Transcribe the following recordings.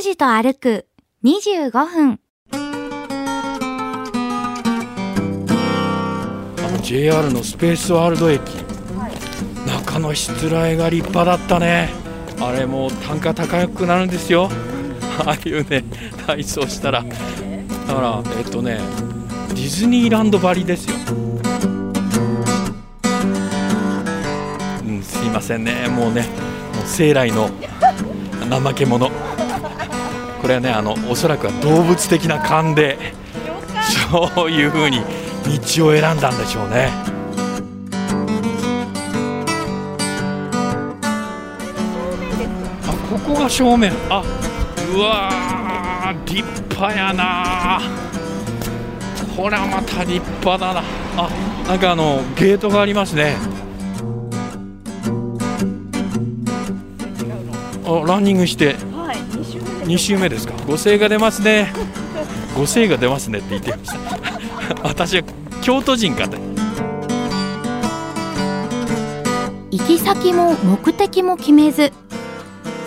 拓司と歩く25分。JR のスペースワールド駅、中のしつらえが立派だったね。あれもう単価高くなるんですよ。ああいうね体操したら。だからえっとねディズニーランドばりですよ。うんすいませんね。もうねもう生来の怠け者。これはねあのおそらくは動物的な勘でそういう風に道を選んだんでしょうね。あここが正面。あうわ立派やな。これはまた立派だな。あなんかあのゲートがありますね。あランニングして、2週目ですか。ご声が出ますね。ご声が出ますねって言ってました。私は京都人かと。行き先も目的も決めず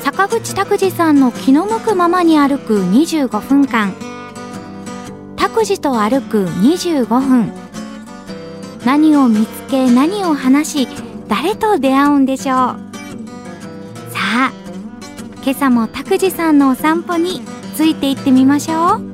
坂口拓司さんの気の向くままに歩く25分間。拓司と歩く25分。何を見つけ何を話し誰と出会うんでしょう。さあ今朝も拓司さんのお散歩について行ってみましょう。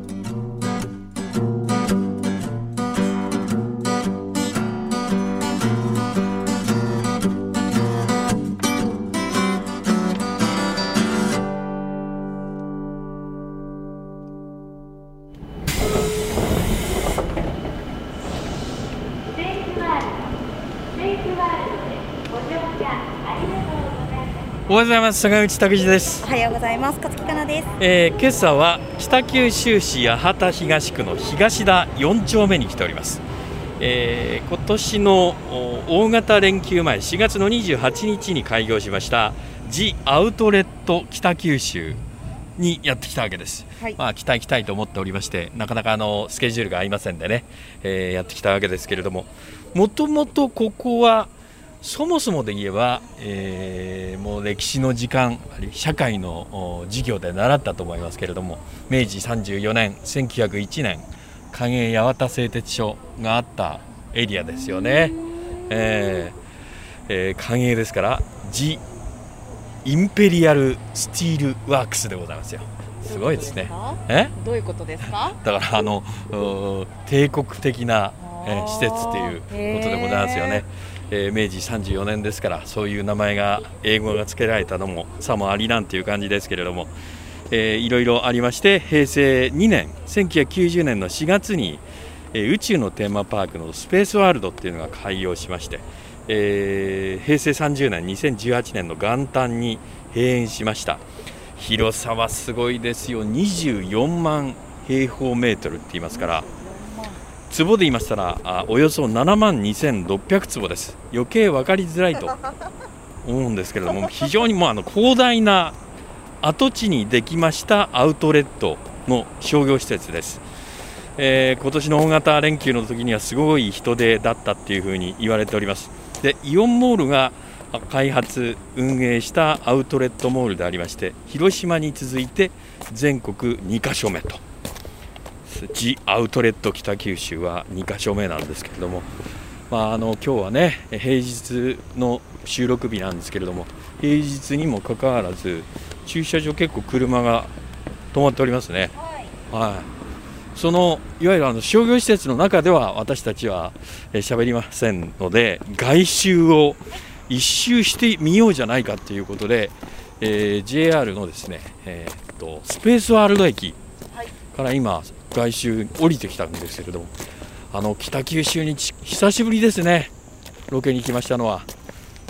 ございます。坂口拓司です、おはようございます。勝木かなです。えー今朝は北九州市八幡東区の東田4丁目に来ております、えー今年のお大型連休前4月の28日に開業しましたジアウトレット北九州にやってきたわけです、はい。まあ来たい来たいと思っておりましてなかなかあのスケジュールが合いませんでね、えーやってきたわけですけれどももともとここはそもそもで言えば、えーもう歴史の時間社会のお授業で習ったと思いますけれども明治34年1901年官営八幡製鉄所があったエリアですよね、えーえー官営ですからジ・インペリアル・スティール・ワークスでございますよ。すごいですね。え？どういうことですか？だからあの帝国的な、えー施設っていうことでございますよね、えー明治34年ですからそういう名前が英語が付けられたのもさもありなんていう感じですけれども、えーいろいろありまして平成2年1990年の4月に、えー宇宙のテーマパークのスペースワールドっていうのが開業しまして、えー平成30年2018年の元旦に閉園しました。広さはすごいですよ。24万平方メートルって言いますから坪で言いましたらあおよそ7万2600坪です。余計分かりづらいと 思うんですけれども非常にもうあの広大な跡地にできましたアウトレットの商業施設です、えー今年の大型連休の時にはすごい人出だったっていうふうに言われております。でイオンモールがあ開発運営したアウトレットモールでありまして広島に続いて全国2カ所目とジアウトレット北九州は2カ所目なんですけれども、まあ、あの今日はね平日の収録日なんですけれども平日にもかかわらず駐車場結構車が止まっておりますね。はい、そのいわゆるあの商業施設の中では私たちはえー喋りませんので外周を一周してみようじゃないかということで、えー JR のですね、えーっとスペースワールド駅から今外周降りてきたんですけれどもあの北九州にち久しぶりですね。ロケに来ましたのは。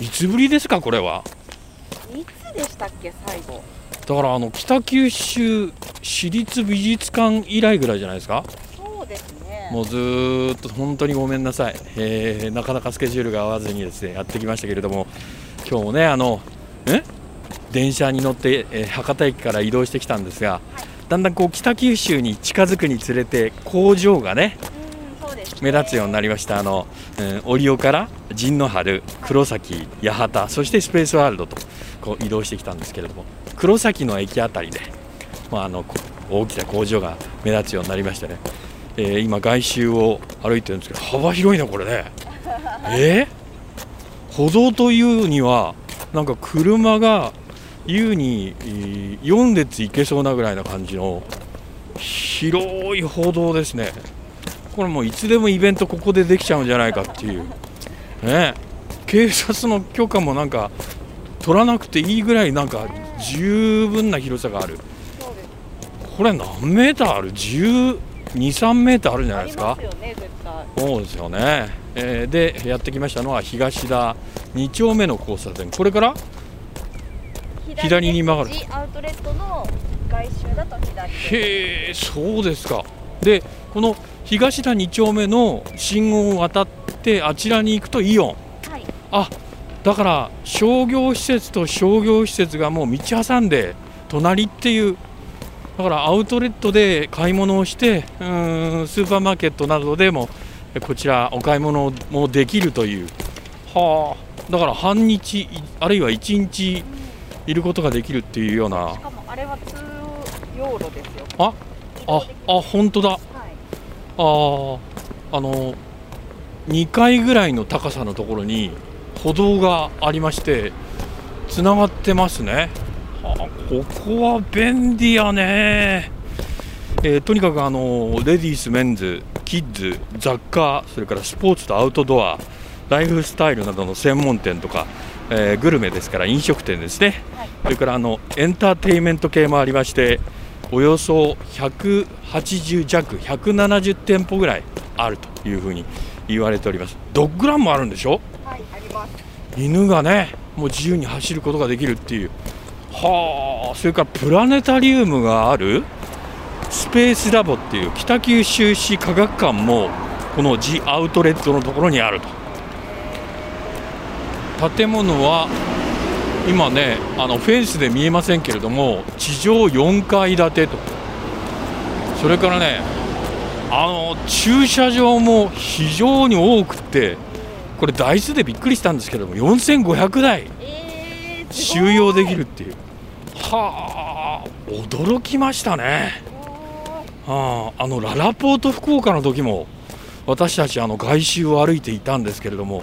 いつぶりですかこれは？いつでしたっけ最後？だからあの北九州市立美術館以来ぐらいじゃないですか？そうですね。もうずーっと本当にごめんなさい、えーなかなかスケジュールが合わずにですねやってきましたけれども今日もねあのえ？電車に乗って、えー博多駅から移動してきたんですが、だんだんこう北九州に近づくにつれて工場がね。目立つようになりましたあの、うん、折尾から陣の春黒崎八幡そしてスペースワールドとこう移動してきたんですけれども黒崎の駅あたりでまあ、あの大きな工場が目立つようになりましてね、えー、今、外周を歩いてるんですけど幅広いな、これね。えー、歩道というにはなんか車が優に4列行けそうなぐらいな感じの広い歩道ですね。これもういつでもイベントここでできちゃうんじゃないかっていう、ね、警察の許可もなんか取らなくていいぐらいなんか十分な広さがある。これ何メーターある？1 2 3メーターあるんじゃないですか？そうですよね、えー、でやってきましたのは東田2丁目の交差点。これから左に曲がる。アウトレットの外周だと左へえそうですか。でこの東田2丁目の信号を渡ってあちらに行くとイオン、はい、あだから商業施設と商業施設がもう道挟んで隣っていうだからアウトレットで買い物をしてうんスーパーマーケットなどでもこちらお買い物もできるという。はあ。だから半日あるいは1日いることができるっていうような。しかもあれは通用路ですよ。あああ本当だ。ああの2階ぐらいの高さのところに歩道がありましてつながってますね。あここは便利やね、えー、とにかくあのレディースメンズキッズ雑貨それからスポーツとアウトドアライフスタイルなどの専門店とか、えー、グルメですから飲食店ですね、はい、それからあのエンターテインメント系もありましておよそ180弱170店舗ぐらいあるというふうに言われております。ドッグランもあるんでしょ？はいあります。犬がねもう自由に走ることができるっていう。はあそれからプラネタリウムがあるスペースラボっていう北九州市科学館もこのジアウトレットのところにあると。建物は今ねあのフェンスで見えませんけれども地上4階建てと。それからねあの駐車場も非常に多くてこれ台数でびっくりしたんですけども4500台収容できるっていう、はあ驚きましたね。はああのララポート福岡の時も私たちあの外周を歩いていたんですけれども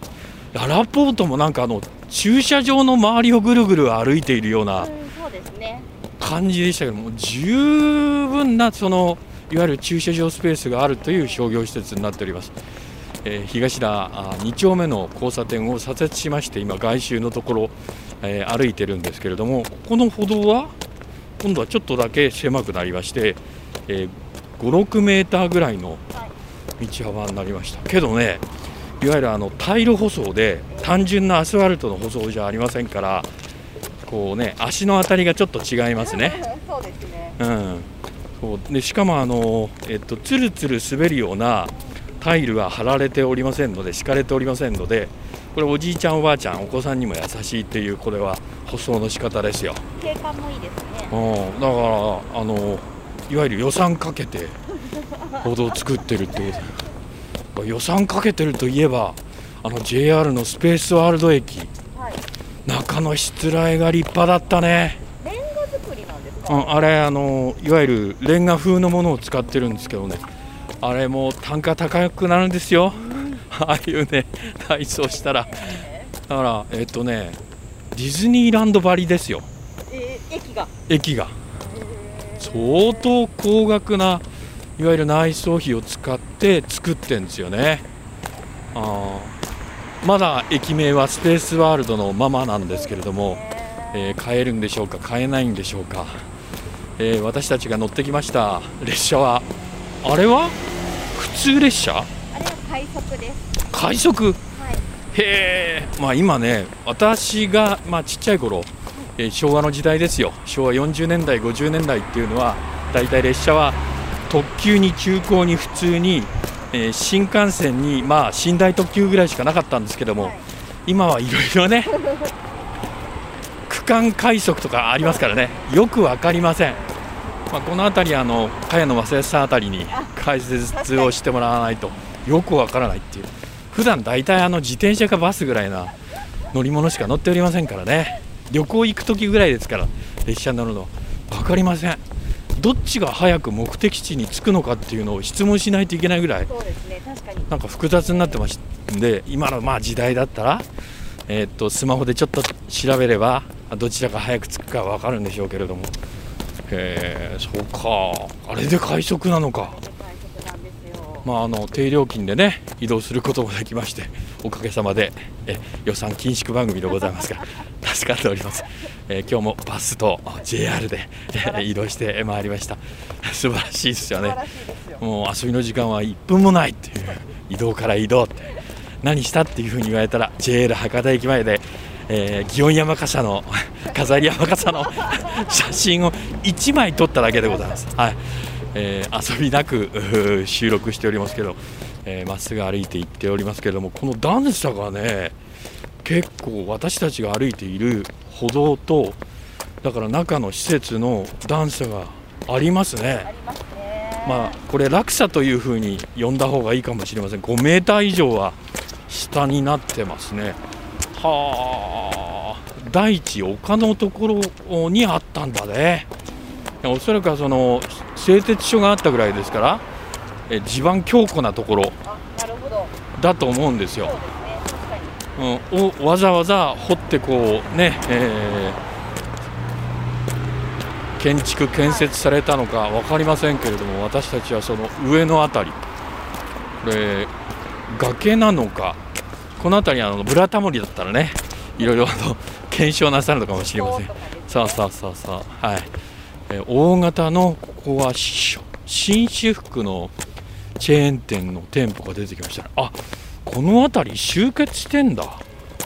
ララポートもなんかあの駐車場の周りをぐるぐる歩いているような感じでしたけども十分なそのいわゆる駐車場スペースがあるという商業施設になっております。えー、東田2丁目の交差点を左折しまして今、外周のところ、えー、歩いてるんですけれどもここの歩道は今度はちょっとだけ狭くなりまして、えー、5、6メーターぐらいの道幅になりました。けどねいわゆるあのタイル舗装で単純なアスファルトの舗装じゃありませんからこうね足の当たりがちょっと違いますね。そうですね。うん。そうでしかもあのえっとつるつる滑るようなタイルは貼られておりませんので敷かれておりませんのでこれおじいちゃんおばあちゃんお子さんにも優しいっていうこれは舗装の仕方ですよ。景観もいいですね。うん。だからあのいわゆる予算かけて歩道を作ってるってこと予算かけてるといえばあの JR のスペースワールド駅、はい、中のしつらえが立派だったね。レンガ作りなんですか、うん、あれあのいわゆるレンガ風のものを使ってるんですけどね。あれも単価高くなるんですよ、ああいうね内装したら。だからえっとねディズニーランドばりですよ、えー、駅が。駅が。相当高額ないわゆる内装費を使って作ってるんですよね。あまだ駅名はスペースワールドのままなんですけれども、えー、買えるんでしょうか買えないんでしょうか、えー、私たちが乗ってきました列車はあれは？普通列車？あれは快速です。快速、はい、へえまあ今ね私がまあちっちゃい頃、えー、昭和の時代ですよ。昭和40年代50年代っていうのはだいたい列車は特急に急行に普通に、えー、新幹線にまあ寝台特急ぐらいしかなかったんですけども、はい、今はいろいろね 区間快速とかありますからねよく分かりません、まあ、この辺りあの茅野正康さんあたりに解説をしてもらわないとよく分からないっていう。普段大体あの自転車かバスぐらいな乗り物しか乗っておりませんからね。旅行行く時ぐらいですから列車に乗るの分かりませんどっちが早く目的地に着くのかっていうのを質問しないといけないぐらいそうですね確かに。なんか複雑になってました。んで今のまあ時代だったら、えーっとスマホでちょっと調べればどちらが早く着くか分かるんでしょうけれども。へえそうか。あれで快速なのか。まあ、あの低料金でね移動することもできましておかげさまでえ予算緊縮番組でございますが 助かっております、えー今日もバスと JR で、えー移動してまいりました。素晴らしいですよね。もう遊びの時間は1分もないっていう移動から移動って何したっていうふうに言われたら JR 博多駅前で、えー、祇園山笠の 飾り山笠の写真を1枚撮っただけでございます。はい。えー遊びなく収録しておりますけどえーま、っすぐ歩いて行っておりますけれどもこの段差がね結構私たちが歩いている歩道とだから中の施設の段差がありますね。ありますね。まあ、これ落差というふうに呼んだ方がいいかもしれません。5メーター以上は下になってますね。はあ。大地丘のところにあったんだね。おそらくはその製鉄所があったぐらいですからえ地盤強固なところだと思うんですよ。うん、をわざわざ掘ってこうね、えー建築建設されたのか分かりませんけれども私たちはその上の辺りこれ崖なのかこの辺りあのブラタモリだったらねいろいろあの検証なさるのかもしれません。そうとかですそうそうそうそうはい、えー大型のここはし紳士服のチェーン店の店舗が出てきました。ねあこの辺り集結してんだ。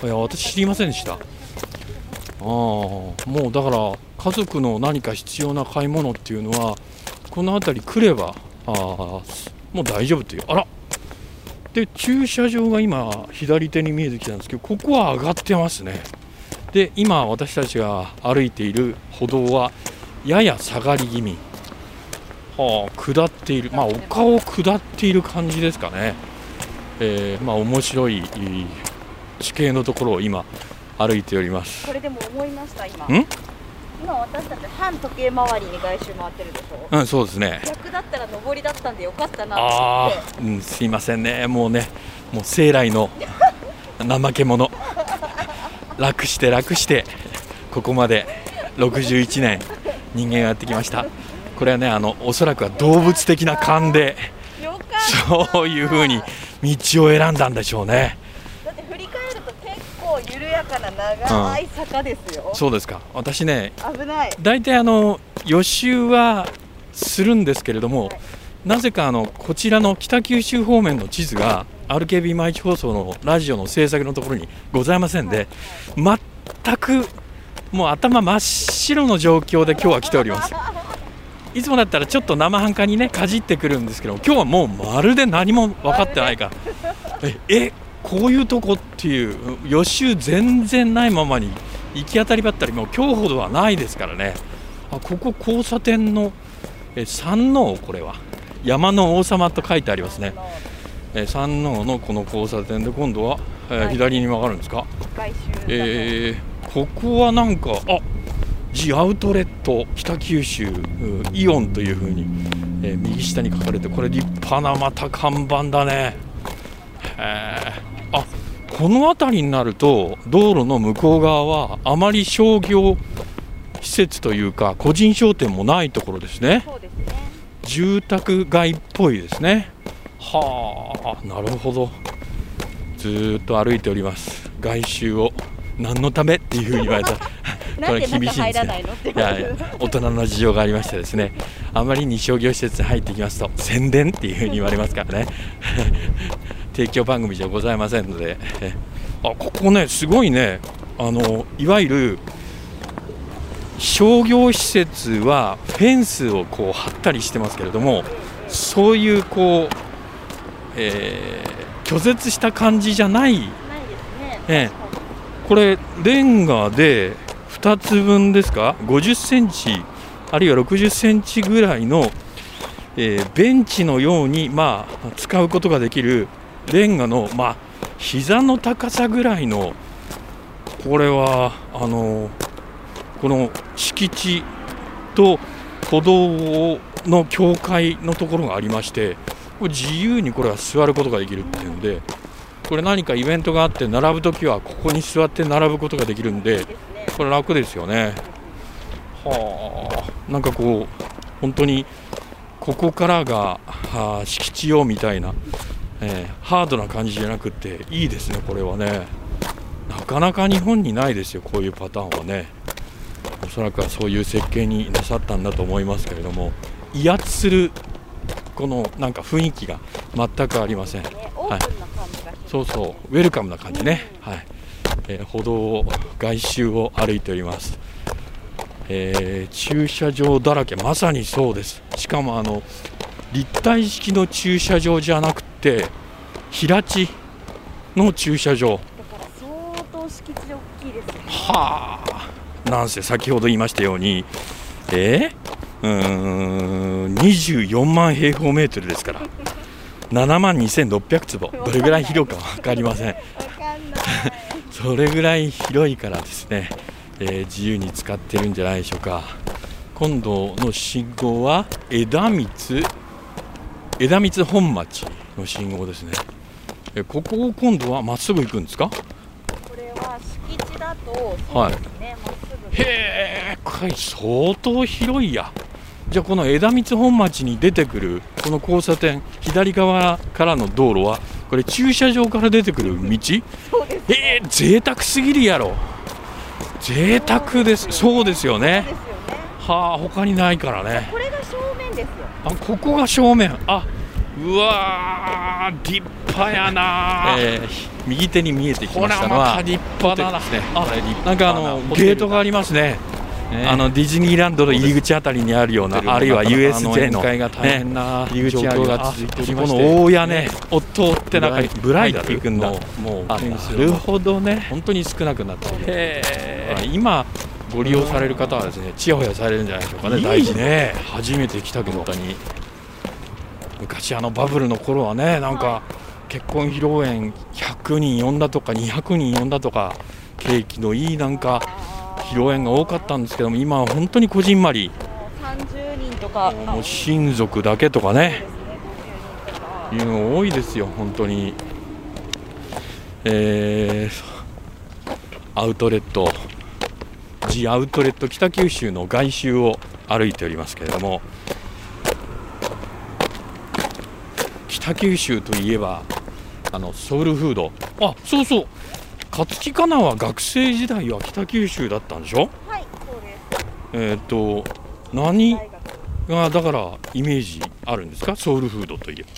いや私知りませんでした。ああもうだから家族の何か必要な買い物っていうのはこの辺り来ればあもう大丈夫っていう。あら。で駐車場が今左手に見えてきたんですけどここは上がってますね。で今私たちが歩いている歩道はやや下がり気味。はあ下っている。まあ丘を下っている感じですかね。えーまあ面白い地形のところを今歩いております。これでも思いました今。ん？今私たち反時計回りに外周回ってるでしょ。うんそうですね。逆だったら上りだったんでよかったなとああ、うん、すいませんね。もうねもう生来の 怠け者。楽して楽してここまで61年人間がやってきましたこれはねあのおそらくは動物的な勘でそういう風に道を選んだんでしょうね。だって振り返ると結構緩やかな長い坂ですよ、そうですか。私ね危ない。大体あの予習はするんですけれども、はいなぜかあのこちらの北九州方面の地図が RKB 毎日放送のラジオの制作のところにございませんで、全くもう頭真っ白の状況で今日は来ております。いつもだったらちょっと生半可にねかじってくるんですけど今日はもうまるで何も分かってないか。ら ええこういうとこっていう予習全然ないままに行き当たりばったりもう今日ほどはないですからね。あここ交差点のえ山王これは。山の王様と書いてありますね。え山王のこの交差点で今度は、えーはい。左に曲がるんですか？えーここはなんかあジアウトレット北九州うイオンというふうに、えー右下に書かれてこれ立派なまた看板だね。へー。あこの辺りになると道路の向こう側はあまり商業施設というか個人商店もないところですね。そうですね。住宅街っぽいですね。はあなるほど。ずーっと歩いております。外周を何のためっていうふうに言われたなんで中入らねないのっていやいや大人の事情がありましてですね。あまりに商業施設に入ってきますと宣伝っていうふうに言われますからね。提供番組じゃございませんので。えあここねすごいね。あのいわゆる商業施設はフェンスをこう張ったりしてますけれどもそういうこう、えー拒絶した感じじゃない。ね。ええ。これレンガで2つ分ですか？50センチあるいは60センチぐらいの、えーベンチのように、まあ、使うことができるレンガの、まあ、膝の高さぐらいのこれはあのこの敷地と歩道の境界のところがありましてこれ自由にこれは座ることができるっていうんでこれ何かイベントがあって並ぶときはここに座って並ぶことができるんでこれ楽ですよね。はあ。なんかこう本当にここからが、はあ、敷地用みたいな、えー、ハードな感じじゃなくていいですねこれはね。なかなか日本にないですよこういうパターンはね。おそらくはそういう設計になさったんだと思いますけれども。威圧するこのなんか雰囲気が全くありません、はい、そうそう。ウェルカムな感じね、はいえー、歩道を外周を歩いております。えー、駐車場だらけ。まさにそうです。しかもあの立体式の駐車場じゃなくて平地の駐車場。相当敷地大きいですね。はあ。なんせ先ほど言いましたようにえー、うーん24万平方メートルですから。7万2600坪。どれぐらい広いか分かりませんそれぐらい広いからですねえー、自由に使ってるんじゃないでしょうか。今度の信号は枝光枝光本町の信号ですね。えここを今度はまっすぐ行くんですか？これは敷地だとね、はい、へえこれ相当広いや。じゃあこの枝光本町に出てくるこの交差点左側からの道路はこれ駐車場から出てくる道？えー、贅沢すぎるやろ。贅沢です。そうですよね。はあ他にないからね。これが正面ですよ。あここが正面。あうわ立派やな、えー、右手に見えてきましたのは立派だな。ですね。あなんかあのゲートがありますねあのディズニーランドの入り口あたりにあるような、あるいは USJ の、ね、入り口が続いておりまこの大屋根を通って中にブライダル行くんだ。もうなるほどね。本当に少なくなっている今ご利用される方はですねちやほやされるんじゃないでしょうかね。大事ね初めて来たけど昔あのバブルの頃はねなんか結婚披露宴100人呼んだとか200人呼んだとか景気のいいなんか披露宴が多かったんですけども今は本当にこじんまり。30人とか。もう親族だけとかね。いうの多いですよ本当に。えー、アウトレット。ジアウトレット北九州の外周を歩いておりますけれども北九州といえばあのソウルフード。あそうそう勝木かなは学生時代は北九州だったんでしょ？はいそうです。えっ、と何がだからイメージあるんですか？ソウルフードといえば。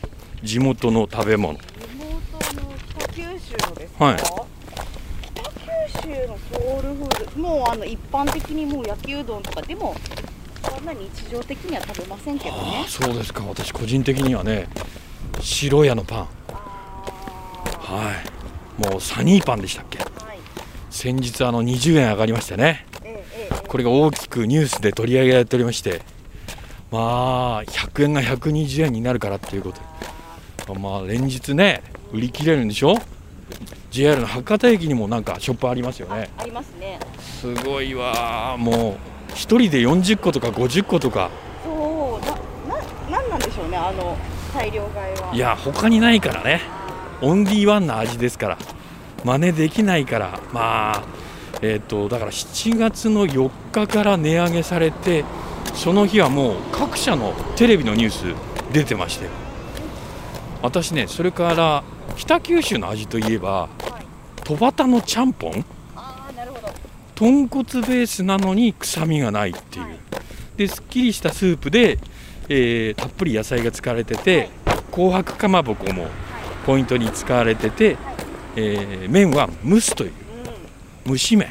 地元の食べ物。地元の北九州のですか？はい。北九州のソウルフード。もうあの一般的にもう焼きうどんとかでもそんな日常的には食べませんけどね。そうですか。私個人的にはね白屋のパン。はいもうサニーパンでしたっけ、はい、先日あの20円上がりましてね、えええ、これが大きくニュースで取り上げられておりまして。まあ100円が120円になるからっていうこと。まあ連日ね売り切れるんでしょ？JR の博多駅にもなんかショップありますよね。ありますね。すごいわ。もう1人で40個とか50個とか。そうなななんなんでしょうねあの大量買いは。いや他にないからねオンリーワンな味ですから真似できないからまあえっ、ー、とだから7月の4日から値上げされてその日はもう各社のテレビのニュース出てまして私ねそれから北九州の味といえば戸端のちゃんぽん？豚骨ベースなのに臭みがないっていう。ですっきりしたスープで、えー、たっぷり野菜が使われてて紅白かまぼこもポイントに使われてて、えー、麺は蒸すという。蒸し麺。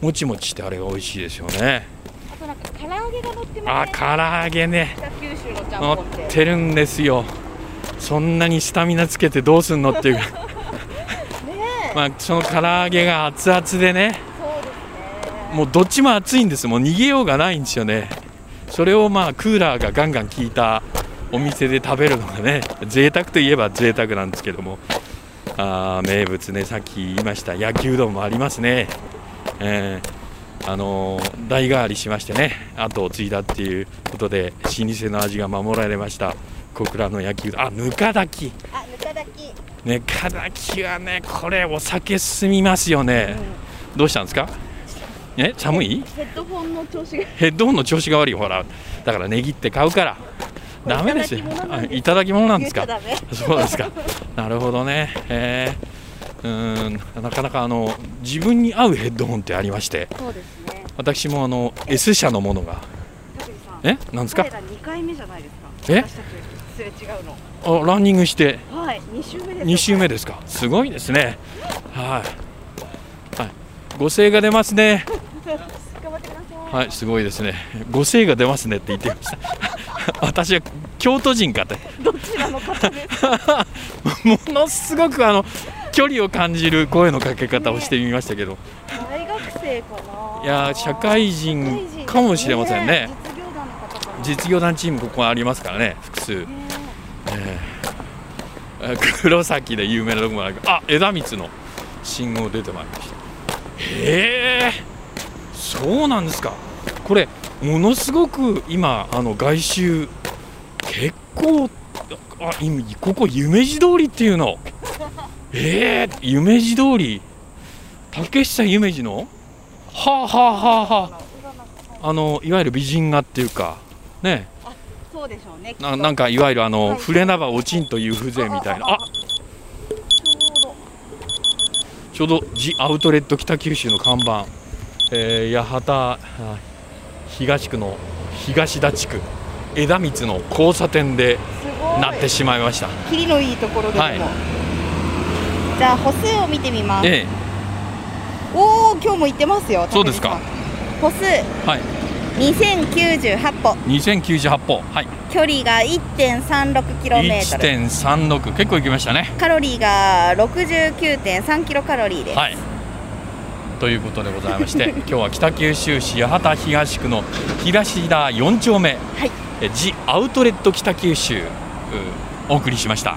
もちもちしてあれが美味しいですよね。あとなんか唐揚げが乗ってますね。あ唐揚げね。乗ってるんですよ。そんなにスタミナつけてどうすんのっていう。まあその唐揚げが熱々でね、ね、もうどっちも熱いんです。もう逃げようがないんですよね。それをまあクーラーがガンガン効いたお店で食べるのがね贅沢といえば贅沢なんですけども。あ名物ねさっき言いました焼きうどんもありますね、えー、あの代替わりしましてね後を継いだっていうことで老舗の味が守られました。小倉の焼きうどん。あぬか炊き。あぬか炊き。ぬか炊きはねこれお酒進みますよね、どうしたんですか？え寒い？ヘッドホンの調子が。ヘッドホンの調子が悪い。ほらだから値切って買うから ダメですよ。あいただき物なんですか？そうですか。なるほどね。えー、うーん。なかなかあの自分に合うヘッドホンってありまして。そうですね。私もあの S 社のものが。え？なんですか？彼ら2回目じゃないですか？え？すれ違うの。あランニングして。はい。2週目です2週目ですか？すごいですね。はい、はい、ご声が出ますねはいすごいですね。ご声が出ますねって言ってました。私は京都人かって。どちらの方ですか？ものすごくあの距離を感じる声のかけ方をしてみましたけど、大学生かな？いやー社会人かもしれませんね。実業団チームここありますからね複数、ねえ。ー 黒崎で有名なとこもあるあ枝光の信号出てまいりました。へえそうなんですか。これものすごく今あの外周結構あ今ここ夢路通りっていうの。えー、夢路通り。竹下夢路の？はあはあはあはあ。あのいわゆる美人画っていうかね。そうでしょうねななんかいわゆるあの、はい。触れなば落ちんという風情みたいな。あちょうどちょうどジアウトレット北九州の看板、えー、八幡あ東区の東田地区枝光の交差点でなってしまいました。切りのいいところでも、はい。じゃあ歩数を見てみます。ええ。おお今日も行ってますよそうですか。歩数。はい。2098歩。2098歩。はい。距離が 1.36km 1.36結構行きましたね。カロリーが69.3キロカロリーです、はいということでございまして 今日は北九州市八幡東区の東田4丁目、はい。えジアウトレット北九州うお送りしました